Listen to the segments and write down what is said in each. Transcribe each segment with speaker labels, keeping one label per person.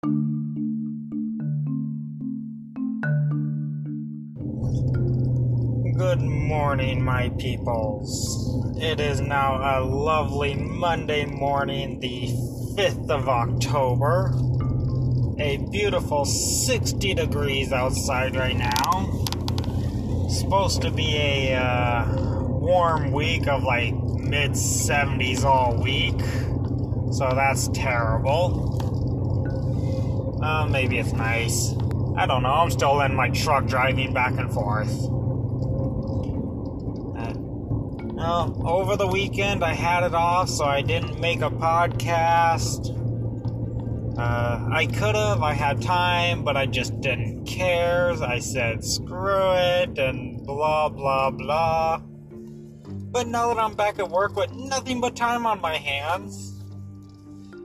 Speaker 1: Good morning, my peoples. It is now a lovely Monday morning, the 5th of October. A beautiful 60 degrees outside right now. Supposed to be a uh, warm week of like mid 70s all week. So that's terrible. Uh, maybe it's nice. I don't know. I'm still in my truck driving back and forth. Well, over the weekend I had it off, so I didn't make a podcast. Uh, I could have, I had time, but I just didn't care. I said screw it and blah blah blah. But now that I'm back at work with nothing but time on my hands,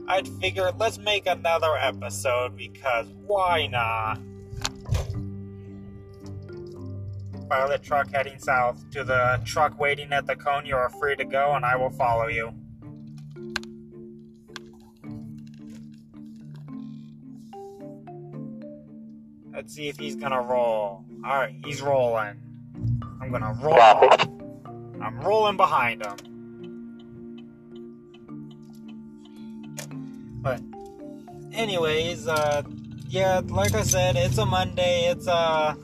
Speaker 1: I'd figure let's make another episode because why not? pilot truck heading south. To the truck waiting at the cone, you are free to go, and I will follow you. Let's see if he's gonna roll. Alright, he's rolling. I'm gonna roll. I'm rolling behind him. Anyways, uh, yeah, like I said, it's a Monday. It's, uh,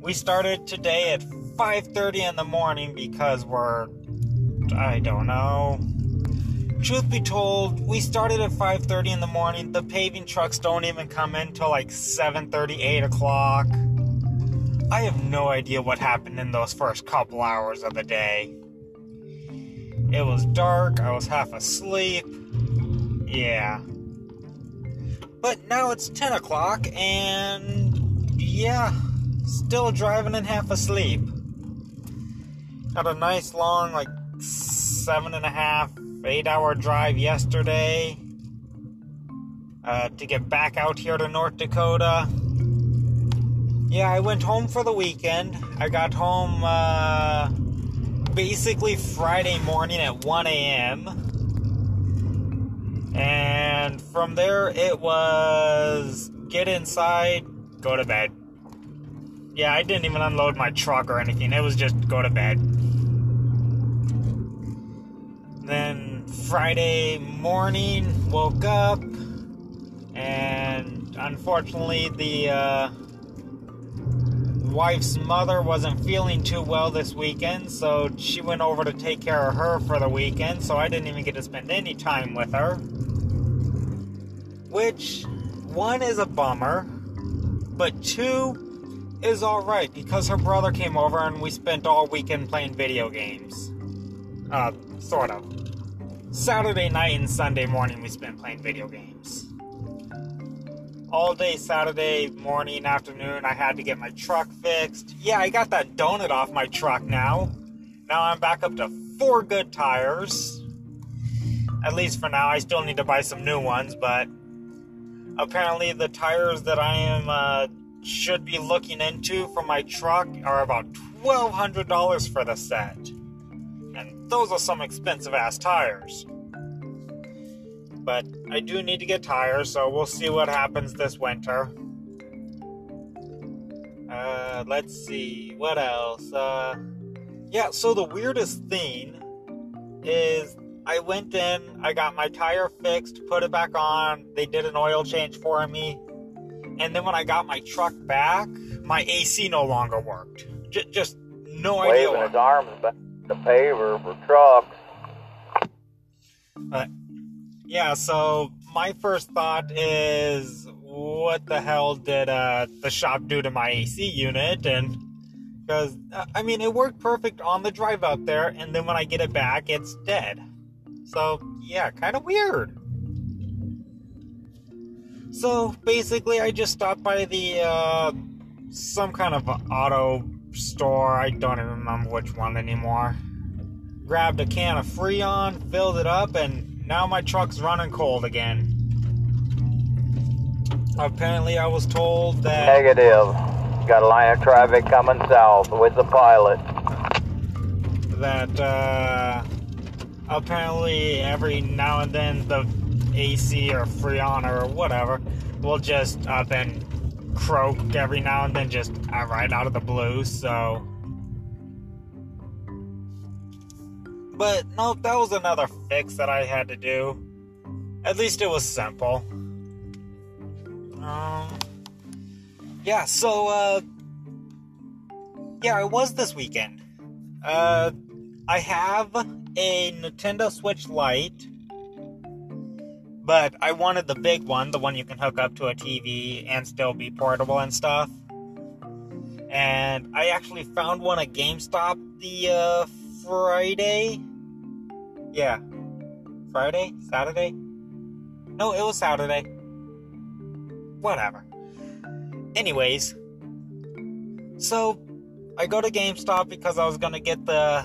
Speaker 1: we started today at 5:30 in the morning because we're I don't know. Truth be told, we started at 5:30 in the morning. The paving trucks don't even come in till like 7:30, 8 o'clock. I have no idea what happened in those first couple hours of the day. It was dark. I was half asleep. Yeah. But now it's 10 o'clock, and yeah. Still driving and half asleep. Had a nice long, like, seven and a half, eight hour drive yesterday uh, to get back out here to North Dakota. Yeah, I went home for the weekend. I got home uh, basically Friday morning at 1 a.m. And from there, it was get inside, go to bed. Yeah, I didn't even unload my truck or anything. It was just go to bed. Then Friday morning, woke up, and unfortunately, the uh, wife's mother wasn't feeling too well this weekend, so she went over to take care of her for the weekend, so I didn't even get to spend any time with her. Which, one is a bummer, but two, is alright because her brother came over and we spent all weekend playing video games. Uh, sort of. Saturday night and Sunday morning we spent playing video games. All day Saturday morning, afternoon, I had to get my truck fixed. Yeah, I got that donut off my truck now. Now I'm back up to four good tires. At least for now, I still need to buy some new ones, but apparently the tires that I am uh, should be looking into for my truck are about $1,200 for the set. And those are some expensive ass tires. But I do need to get tires, so we'll see what happens this winter. Uh, let's see, what else? Uh, yeah, so the weirdest thing is I went in, I got my tire fixed, put it back on, they did an oil change for me, and then when I got my truck back, my AC no longer worked. J- just no
Speaker 2: Waving
Speaker 1: idea.
Speaker 2: Waving his arms back the paver for trucks.
Speaker 1: But yeah, so my first thought is, what the hell did uh, the shop do to my AC unit? And because uh, I mean, it worked perfect on the drive out there, and then when I get it back, it's dead. So yeah, kind of weird. So basically, I just stopped by the uh, some kind of auto store. I don't even remember which one anymore. Grabbed a can of Freon, filled it up, and now my truck's running cold again. Apparently, I was told that.
Speaker 2: Negative. Got a line of traffic coming south with the pilot.
Speaker 1: That uh, apparently every now and then the AC or Freon or whatever will just up and croak every now and then, just uh, right out of the blue. So, but no, that was another fix that I had to do. At least it was simple. Um, yeah. So, uh, yeah, it was this weekend. Uh, I have a Nintendo Switch Lite but I wanted the big one, the one you can hook up to a TV and still be portable and stuff. And I actually found one at GameStop the uh, Friday. Yeah. Friday? Saturday? No, it was Saturday. Whatever. Anyways, so I go to GameStop because I was gonna get the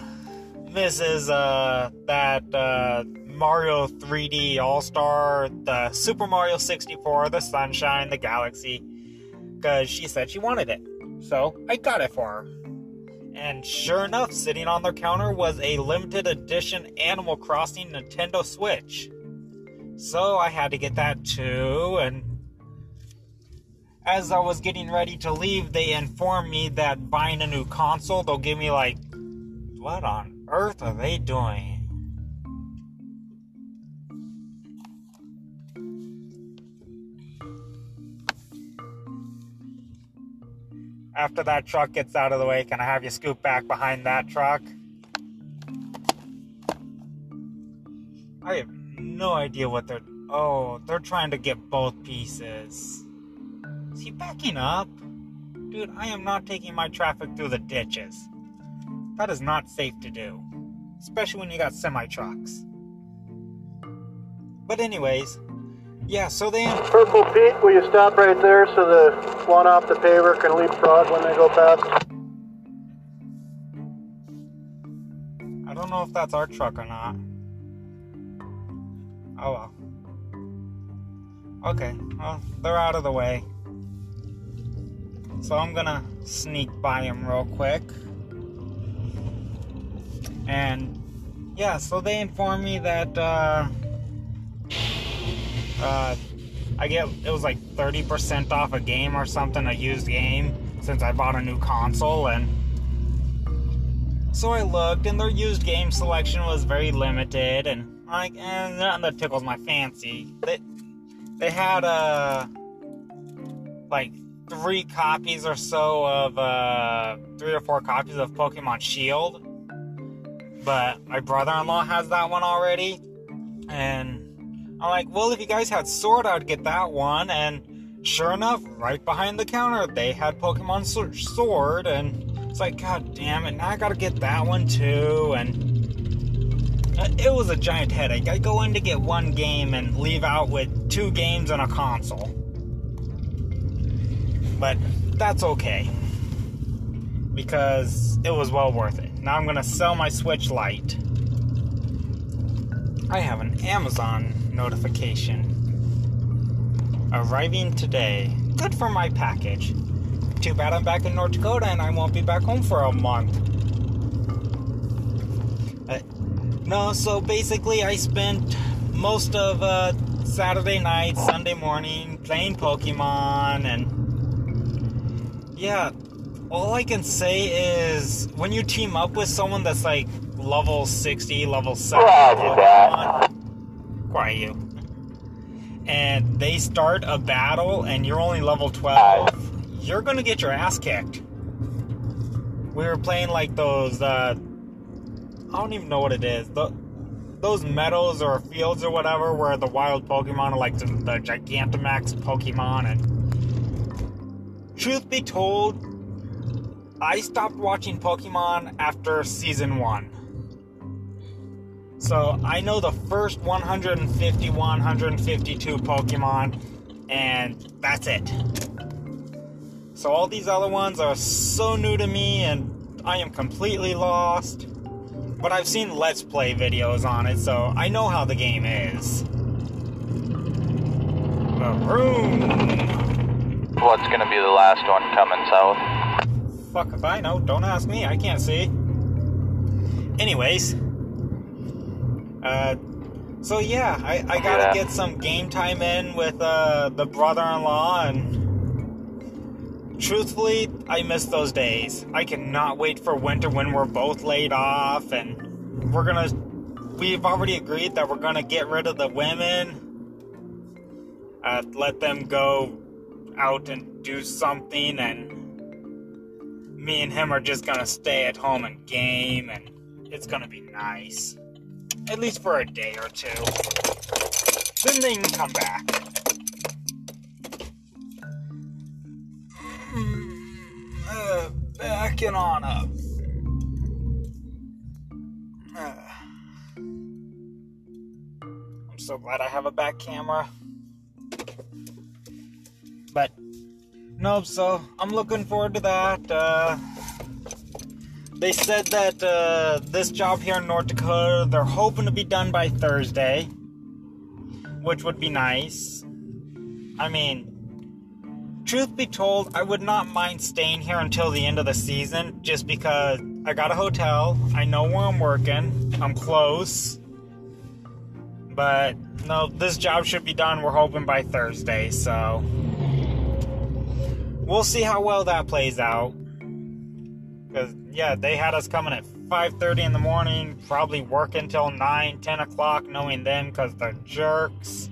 Speaker 1: Mrs. Uh, that uh, Mario 3D All Star, the Super Mario 64, the Sunshine, the Galaxy, because she said she wanted it. So I got it for her. And sure enough, sitting on their counter was a limited edition Animal Crossing Nintendo Switch. So I had to get that too, and as I was getting ready to leave, they informed me that buying a new console, they'll give me like, what on earth are they doing? After that truck gets out of the way, can I have you scoop back behind that truck? I have no idea what they're. Oh, they're trying to get both pieces. Is he backing up? Dude, I am not taking my traffic through the ditches. That is not safe to do. Especially when you got semi trucks. But, anyways, yeah, so then.
Speaker 3: Purple Pete, will you stop right there so the one off the paver can leapfrog when they go past?
Speaker 1: I don't know if that's our truck or not. Oh well. Okay, well, they're out of the way. So I'm gonna sneak by them real quick. And yeah, so they informed me that uh, uh, I get it was like 30% off a game or something, a used game, since I bought a new console and so I looked and their used game selection was very limited and like and nothing that tickles my fancy. They they had uh like three copies or so of uh three or four copies of Pokemon Shield. But my brother-in-law has that one already and I'm like, well, if you guys had Sword, I'd get that one. And sure enough, right behind the counter, they had Pokemon Sword. And it's like, god damn it, now I gotta get that one too. And uh, it was a giant headache. I go in to get one game and leave out with two games and a console. But that's okay. Because it was well worth it. Now I'm gonna sell my Switch Lite. I have an Amazon notification. Arriving today. Good for my package. Too bad I'm back in North Dakota and I won't be back home for a month. Uh, no, so basically, I spent most of uh, Saturday night, Sunday morning playing Pokemon, and yeah, all I can say is when you team up with someone that's like level 60, level 70 Pokemon, quiet you. And they start a battle and you're only level 12, you're gonna get your ass kicked. We were playing like those, uh, I don't even know what it is. The, those meadows or fields or whatever where the wild Pokemon are like the, the Gigantamax Pokemon. And truth be told, I stopped watching Pokemon after season one. So I know the first 150, 152 Pokemon, and that's it. So all these other ones are so new to me, and I am completely lost. But I've seen Let's Play videos on it, so I know how the game is. The room.
Speaker 2: What's gonna be the last one coming south?
Speaker 1: Fuck if I know. Don't ask me. I can't see. Anyways. Uh, So yeah, I, I gotta
Speaker 2: Yeah.
Speaker 1: get some game time in with uh, the brother-in-law, and truthfully, I miss those days. I cannot wait for winter when we're both laid off, and we're gonna. We've already agreed that we're gonna get rid of the women. Uh, let them go out and do something, and me and him are just gonna stay at home and game, and it's gonna be nice. At least for a day or two. Then they can come back. Uh, backing on up. Uh, I'm so glad I have a back camera. No, so I'm looking forward to that. Uh, they said that uh, this job here in North Dakota, they're hoping to be done by Thursday, which would be nice. I mean, truth be told, I would not mind staying here until the end of the season just because I got a hotel, I know where I'm working, I'm close. But no, this job should be done, we're hoping by Thursday, so we'll see how well that plays out. Because, yeah, they had us coming at 5.30 in the morning, probably work until 9, 10 o'clock, knowing them because they're jerks.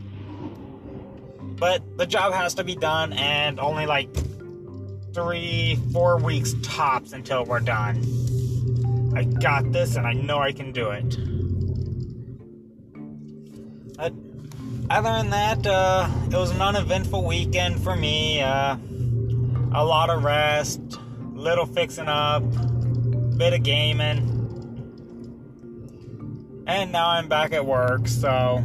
Speaker 1: But the job has to be done, and only like three, four weeks tops until we're done. I got this, and I know I can do it. But other than that, uh, it was an uneventful weekend for me. Uh, a lot of rest, little fixing up, bit of gaming. And now I'm back at work, so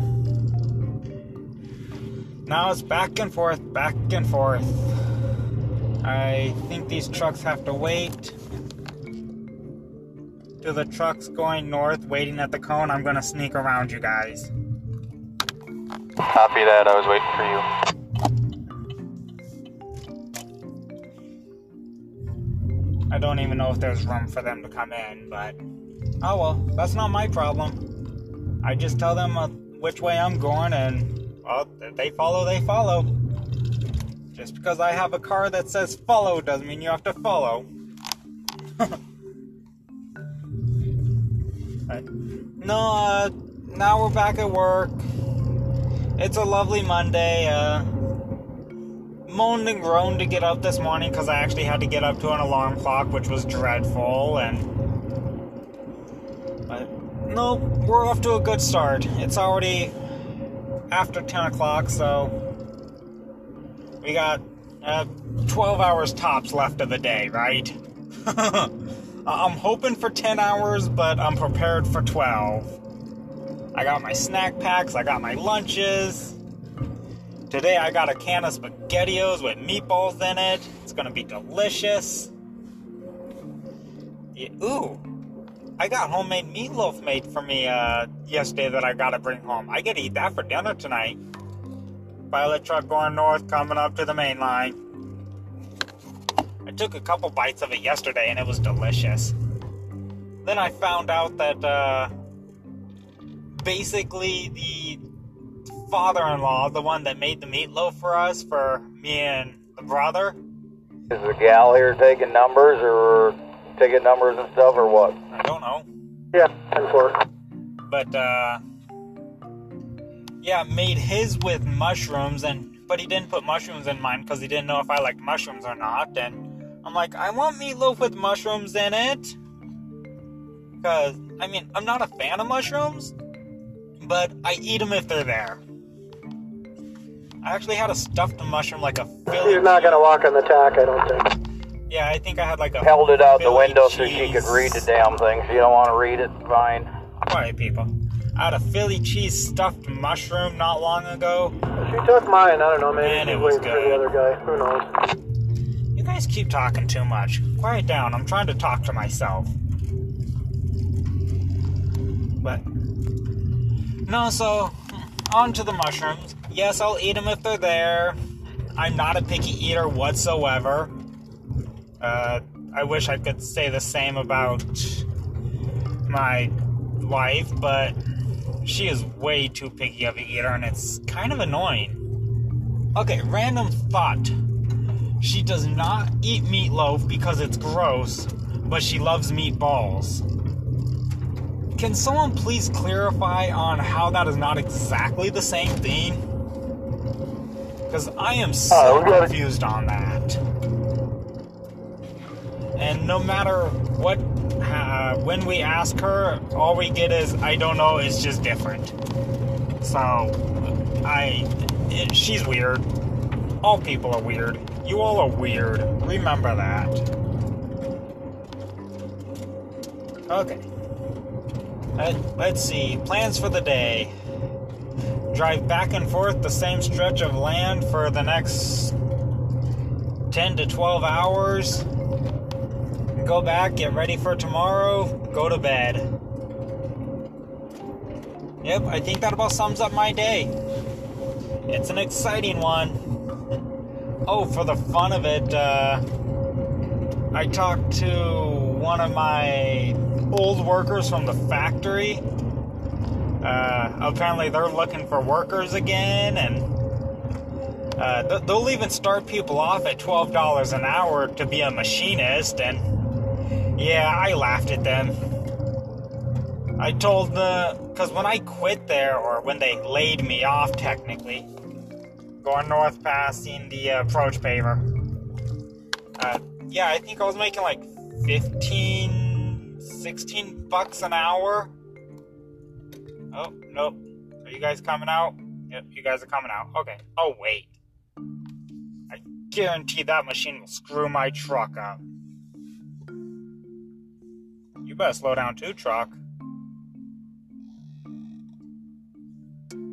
Speaker 1: now it's back and forth, back and forth. I think these trucks have to wait. To the trucks going north, waiting at the cone, I'm gonna sneak around you guys.
Speaker 2: Copy that. I was waiting
Speaker 1: I don't even know if there's room for them to come in, but oh well, that's not my problem. I just tell them uh, which way I'm going, and well, if they follow, they follow. Just because I have a car that says follow doesn't mean you have to follow. No, uh, now we're back at work. It's a lovely Monday. Uh, moaned and groaned to get up this morning because I actually had to get up to an alarm clock, which was dreadful. And but no, we're off to a good start. It's already after 10 o'clock, so we got uh, 12 hours tops left of the day, right? I'm hoping for 10 hours, but I'm prepared for 12. I got my snack packs, I got my lunches. Today I got a can of SpaghettiOs with meatballs in it. It's gonna be delicious. Yeah, ooh, I got homemade meatloaf made for me uh, yesterday that I gotta bring home. I to eat that for dinner tonight. Pilot truck going north, coming up to the main line. I took a couple bites of it yesterday and it was delicious. Then I found out that uh, basically the father-in-law, the one that made the meatloaf for us, for me and the brother.
Speaker 2: Is the gal here taking numbers or taking numbers and stuff or what?
Speaker 1: I don't know,
Speaker 3: Yeah, 10 4.
Speaker 1: but uh, yeah, made his with mushrooms, and but he didn't put mushrooms in mine because he didn't know if I liked mushrooms or not. And I'm like, I want meatloaf with mushrooms in it, because I mean, I'm not a fan of mushrooms, but I eat them if they're there. I actually had a stuffed mushroom, like a Philly.
Speaker 3: He's not going to walk on the tack, I don't think.
Speaker 1: Yeah, I think I had like a
Speaker 2: Held it out the
Speaker 1: Philly
Speaker 2: window so she could read the damn thing. If you don't want to read it, fine.
Speaker 1: Quiet, people. I had a Philly cheese stuffed mushroom not long ago.
Speaker 3: She took mine, I don't know, maybe
Speaker 1: Man,
Speaker 3: she's
Speaker 1: it was good.
Speaker 3: the other guy. Who knows?
Speaker 1: You guys keep talking too much. Quiet down. I'm trying to talk to myself. But no, so on to the mushrooms. Yes, I'll eat them if they're there. I'm not a picky eater whatsoever. Uh, I wish I could say the same about my wife, but she is way too picky of an eater, and it's kind of annoying. Okay, random thought. She does not eat meatloaf because it's gross, but she loves meatballs. Can someone please clarify on how that is not exactly the same thing? Because I am so
Speaker 2: Uh,
Speaker 1: confused on that. And no matter what, uh, when we ask her, all we get is, I don't know, it's just different. So, I. It, she's weird. All people are weird. You all are weird. Remember that. Okay. Let, let's see. Plans for the day. Drive back and forth the same stretch of land for the next 10 to 12 hours. Go back, get ready for tomorrow, go to bed. Yep, I think that about sums up my day. It's an exciting one. Oh, for the fun of it, uh, I talked to one of my old workers from the factory. Uh, apparently, they're looking for workers again, and uh, th- they'll even start people off at $12 an hour to be a machinist, and yeah, I laughed at them. I told the. Because when I quit there, or when they laid me off technically, going north passing the uh, approach paver, uh, yeah, I think I was making like 15, 16 bucks an hour. Nope. Are you guys coming out? Yep, you guys are coming out. Okay. Oh, wait. I guarantee that machine will screw my truck up. You better slow down too, truck.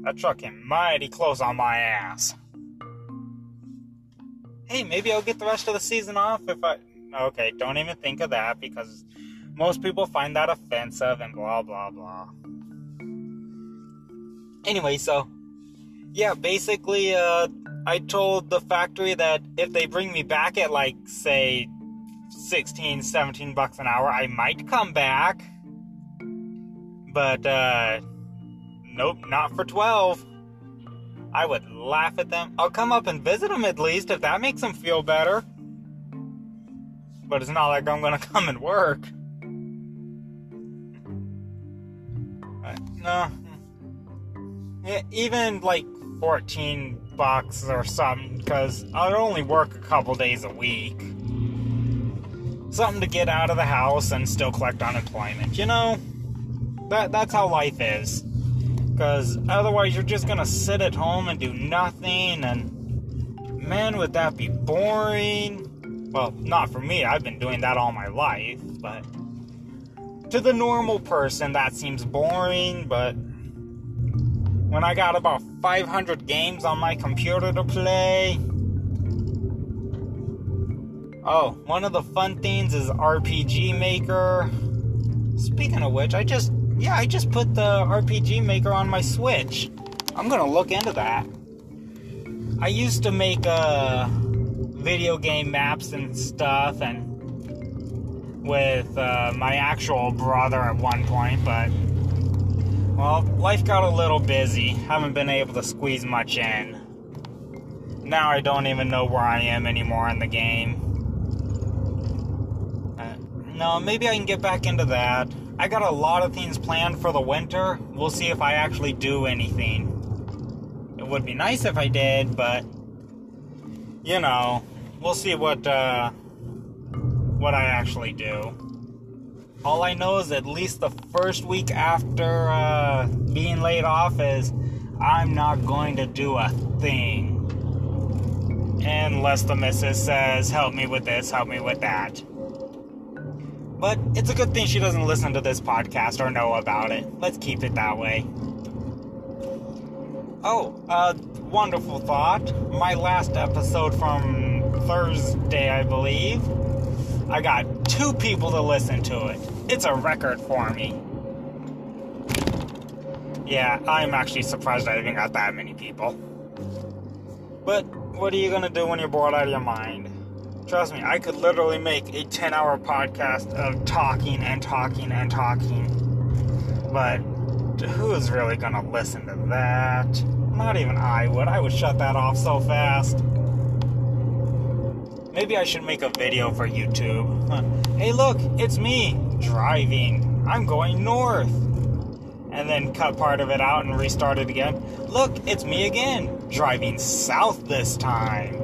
Speaker 1: That truck came mighty close on my ass. Hey, maybe I'll get the rest of the season off if I. Okay, don't even think of that because most people find that offensive and blah blah blah. Anyway, so yeah, basically, uh, I told the factory that if they bring me back at like, say, 16, 17 bucks an hour, I might come back. But, uh, nope, not for 12. I would laugh at them. I'll come up and visit them at least if that makes them feel better. But it's not like I'm gonna come and work. Uh, no. Yeah, even like 14 bucks or something, because I'd only work a couple days a week. Something to get out of the house and still collect unemployment, you know? That, that's how life is. Because otherwise, you're just gonna sit at home and do nothing, and man, would that be boring. Well, not for me, I've been doing that all my life, but to the normal person, that seems boring, but when I got about 500 games on my computer to play. Oh, one of the fun things is RPG Maker. Speaking of which, I just yeah, I just put the RPG Maker on my Switch. I'm gonna look into that. I used to make uh, video game maps and stuff, and with uh, my actual brother at one point, but well, life got a little busy. Haven't been able to squeeze much in. Now I don't even know where I am anymore in the game. Uh, no, maybe I can get back into that. I got a lot of things planned for the winter. We'll see if I actually do anything. It would be nice if I did, but you know, we'll see what uh, what I actually do. All I know is at least the first week after uh, being laid off is I'm not going to do a thing. Unless the missus says, help me with this, help me with that. But it's a good thing she doesn't listen to this podcast or know about it. Let's keep it that way. Oh, uh, wonderful thought. My last episode from Thursday, I believe. I got two people to listen to it. It's a record for me. Yeah, I'm actually surprised I even got that many people. But what are you gonna do when you're bored out of your mind? Trust me, I could literally make a 10 hour podcast of talking and talking and talking. But who's really gonna listen to that? Not even I would. I would shut that off so fast. Maybe I should make a video for YouTube. Huh. Hey, look, it's me driving. I'm going north. And then cut part of it out and restart it again. Look, it's me again, driving south this time.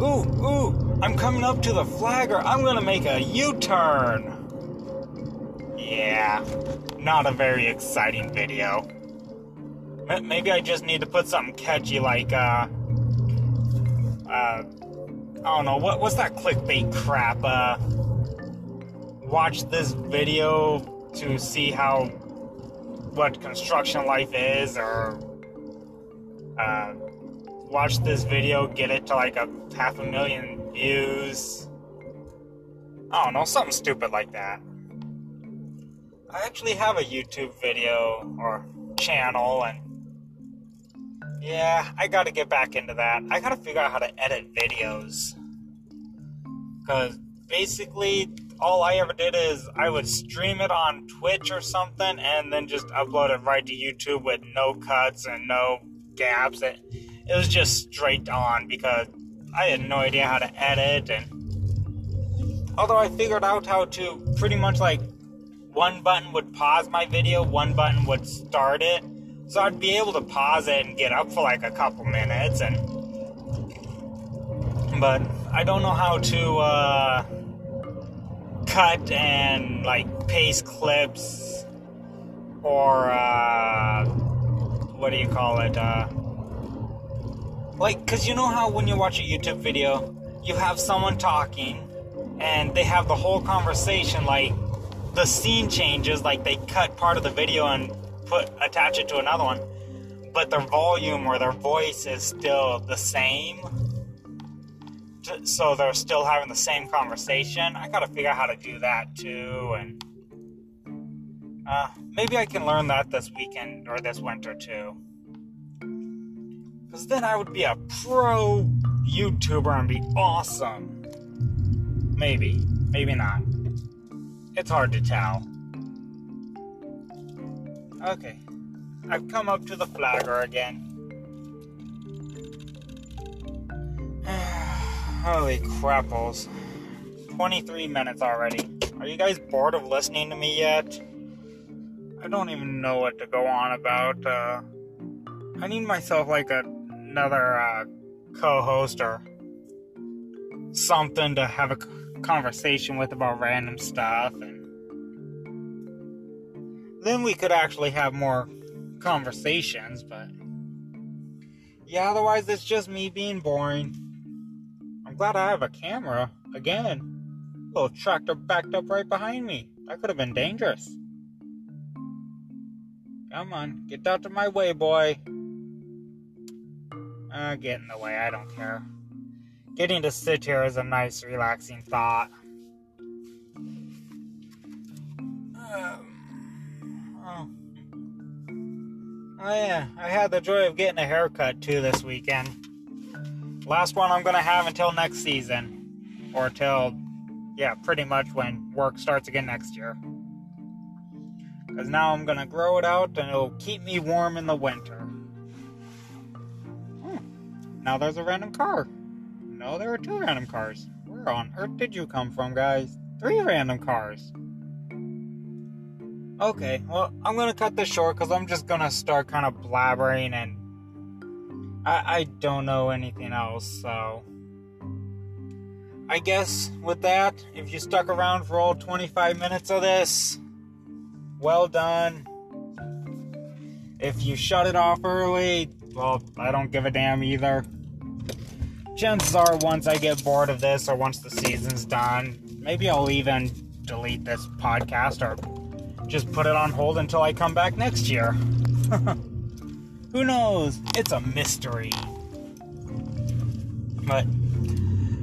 Speaker 1: Ooh, ooh, I'm coming up to the flagger. I'm gonna make a U turn. Yeah, not a very exciting video. Maybe I just need to put something catchy like, uh, uh, I don't know, what, what's that clickbait crap? Uh, watch this video to see how, what construction life is, or, uh, watch this video, get it to like a half a million views. I don't know, something stupid like that. I actually have a YouTube video or channel, and yeah, I gotta get back into that. I gotta figure out how to edit videos. Because basically, all I ever did is I would stream it on Twitch or something and then just upload it right to YouTube with no cuts and no gaps. It, it was just straight on because I had no idea how to edit. And although I figured out how to pretty much like one button would pause my video, one button would start it so I'd be able to pause it and get up for like a couple minutes and but I don't know how to uh, cut and like paste clips or uh, what do you call it? Uh, like, cause you know how when you watch a YouTube video, you have someone talking and they have the whole conversation, like the scene changes, like they cut part of the video and put attach it to another one, but their volume or their voice is still the same. So they're still having the same conversation. I gotta figure out how to do that too, and uh, maybe I can learn that this weekend or this winter too. Because then I would be a pro YouTuber and be awesome. Maybe, maybe not. It's hard to tell. Okay. I've come up to the flagger again. Holy crapples. 23 minutes already. Are you guys bored of listening to me yet? I don't even know what to go on about. Uh, I need myself like a, another uh, co host or something to have a conversation with about random stuff. And then we could actually have more conversations, but yeah, otherwise it's just me being boring. I'm glad I have a camera again. Little tractor backed up right behind me. That could have been dangerous. Come on, get out of my way, boy. Uh, get in the way, I don't care. Getting to sit here is a nice, relaxing thought. Um, Oh yeah, I had the joy of getting a haircut too this weekend. Last one I'm gonna have until next season, or till, yeah, pretty much when work starts again next year. Because now I'm gonna grow it out and it'll keep me warm in the winter. Hmm. Now there's a random car. No, there are two random cars. Where on earth did you come from, guys? Three random cars. Okay, well, I'm gonna cut this short because I'm just gonna start kind of blabbering and I, I don't know anything else, so. I guess with that, if you stuck around for all 25 minutes of this, well done. If you shut it off early, well, I don't give a damn either. Chances are, once I get bored of this or once the season's done, maybe I'll even delete this podcast or just put it on hold until I come back next year. Who knows? It's a mystery. But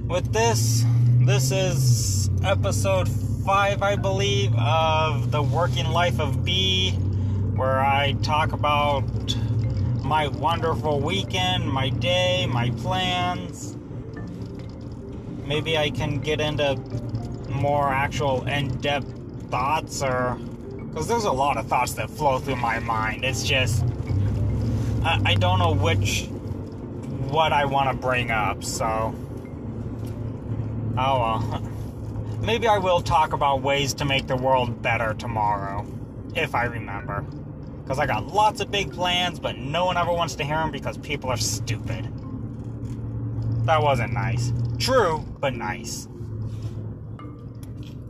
Speaker 1: with this, this is episode 5, I believe, of The Working Life of B, where I talk about my wonderful weekend, my day, my plans. Maybe I can get into more actual in depth thoughts or Because there's a lot of thoughts that flow through my mind. It's just. I, I don't know which. what I want to bring up, so. Oh well. Maybe I will talk about ways to make the world better tomorrow. If I remember. Because I got lots of big plans, but no one ever wants to hear them because people are stupid. That wasn't nice. True, but nice.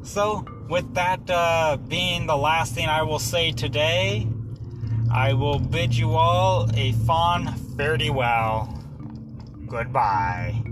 Speaker 1: So, with that uh, being the last thing I will say today, I will bid you all a fond fare thee well. Goodbye.